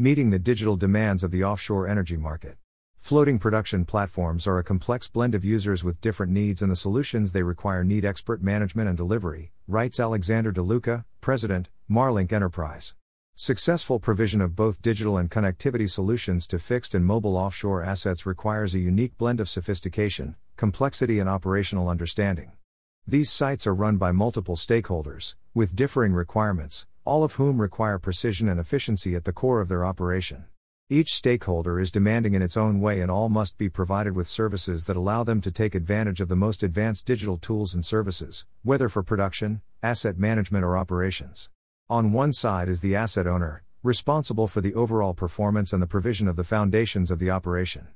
meeting the digital demands of the offshore energy market. Floating production platforms are a complex blend of users with different needs, and the solutions they require need expert management and delivery, writes Alexander DeLuca, President, Marlink Enterprise. Successful provision of both digital and connectivity solutions to fixed and mobile offshore assets requires a unique blend of sophistication, complexity, and operational understanding. These sites are run by multiple stakeholders, with differing requirements, all of whom require precision and efficiency at the core of their operation. Each stakeholder is demanding in its own way, and all must be provided with services that allow them to take advantage of the most advanced digital tools and services, whether for production, asset management, or operations. On one side is the asset owner, responsible for the overall performance and the provision of the foundations of the operation.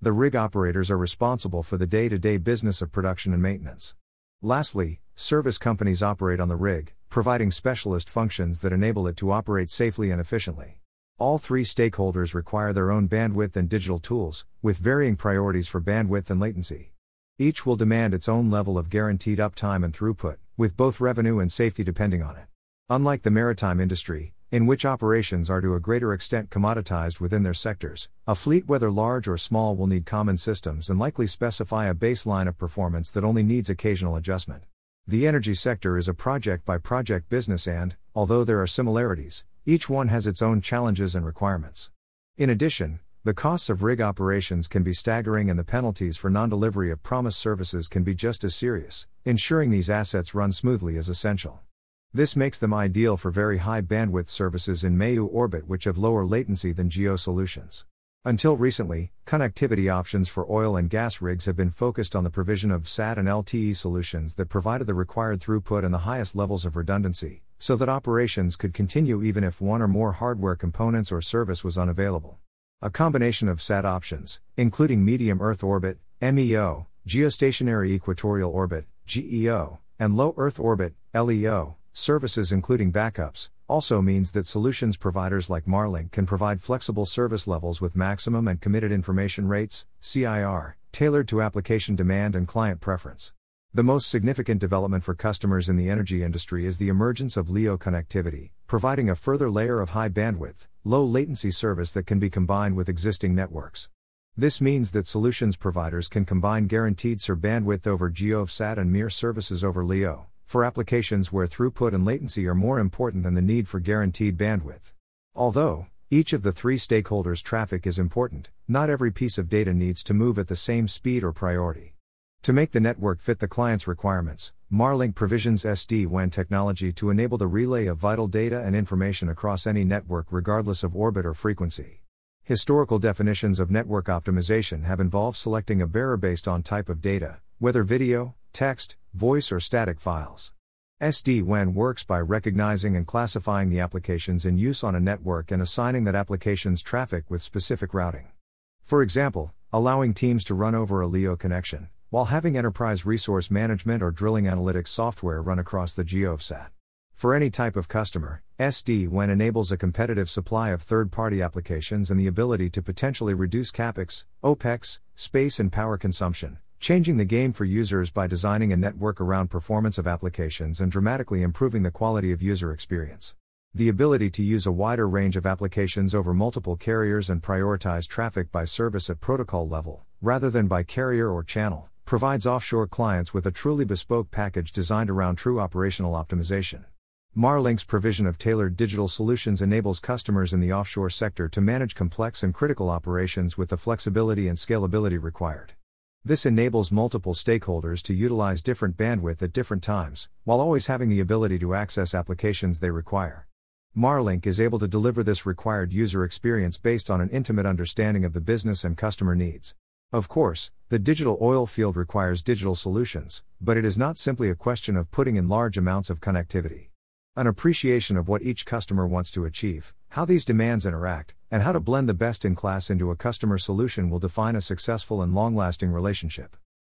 The rig operators are responsible for the day to day business of production and maintenance. Lastly, service companies operate on the rig, providing specialist functions that enable it to operate safely and efficiently. All three stakeholders require their own bandwidth and digital tools, with varying priorities for bandwidth and latency. Each will demand its own level of guaranteed uptime and throughput, with both revenue and safety depending on it. Unlike the maritime industry, in which operations are to a greater extent commoditized within their sectors, a fleet, whether large or small, will need common systems and likely specify a baseline of performance that only needs occasional adjustment. The energy sector is a project by project business, and, although there are similarities, each one has its own challenges and requirements. In addition, the costs of rig operations can be staggering and the penalties for non delivery of promised services can be just as serious. Ensuring these assets run smoothly is essential. This makes them ideal for very high bandwidth services in MEO orbit which have lower latency than GEO solutions. Until recently, connectivity options for oil and gas rigs have been focused on the provision of SAT and LTE solutions that provided the required throughput and the highest levels of redundancy, so that operations could continue even if one or more hardware components or service was unavailable. A combination of SAT options, including medium Earth orbit, MEO, geostationary equatorial orbit, GEO, and low Earth orbit, LEO, services including backups, also means that solutions providers like Marlink can provide flexible service levels with maximum and committed information rates, CIR, tailored to application demand and client preference. The most significant development for customers in the energy industry is the emergence of LEO connectivity, providing a further layer of high bandwidth, low latency service that can be combined with existing networks. This means that solutions providers can combine guaranteed CIR bandwidth over GeoSat and MEO services over LEO for applications where throughput and latency are more important than the need for guaranteed bandwidth. Although, each of the three stakeholders' traffic is important, not every piece of data needs to move at the same speed or priority. To make the network fit the client's requirements, Marlink provisions SD WAN technology to enable the relay of vital data and information across any network regardless of orbit or frequency. Historical definitions of network optimization have involved selecting a bearer based on type of data, whether video, text, voice, or static files. SD WAN works by recognizing and classifying the applications in use on a network and assigning that application's traffic with specific routing. For example, allowing teams to run over a LEO connection, while having enterprise resource management or drilling analytics software run across the GeoSat. For any type of customer, SD WAN enables a competitive supply of third party applications and the ability to potentially reduce CAPEX, OPEX, space, and power consumption, changing the game for users by designing a network around performance of applications and dramatically improving the quality of user experience. The ability to use a wider range of applications over multiple carriers and prioritize traffic by service at protocol level, rather than by carrier or channel, provides offshore clients with a truly bespoke package designed around true operational optimization. Marlink's provision of tailored digital solutions enables customers in the offshore sector to manage complex and critical operations with the flexibility and scalability required. This enables multiple stakeholders to utilize different bandwidth at different times, while always having the ability to access applications they require. Marlink is able to deliver this required user experience based on an intimate understanding of the business and customer needs. Of course, the digital oil field requires digital solutions, but it is not simply a question of putting in large amounts of connectivity. An appreciation of what each customer wants to achieve, how these demands interact, and how to blend the best in class into a customer solution will define a successful and long lasting relationship.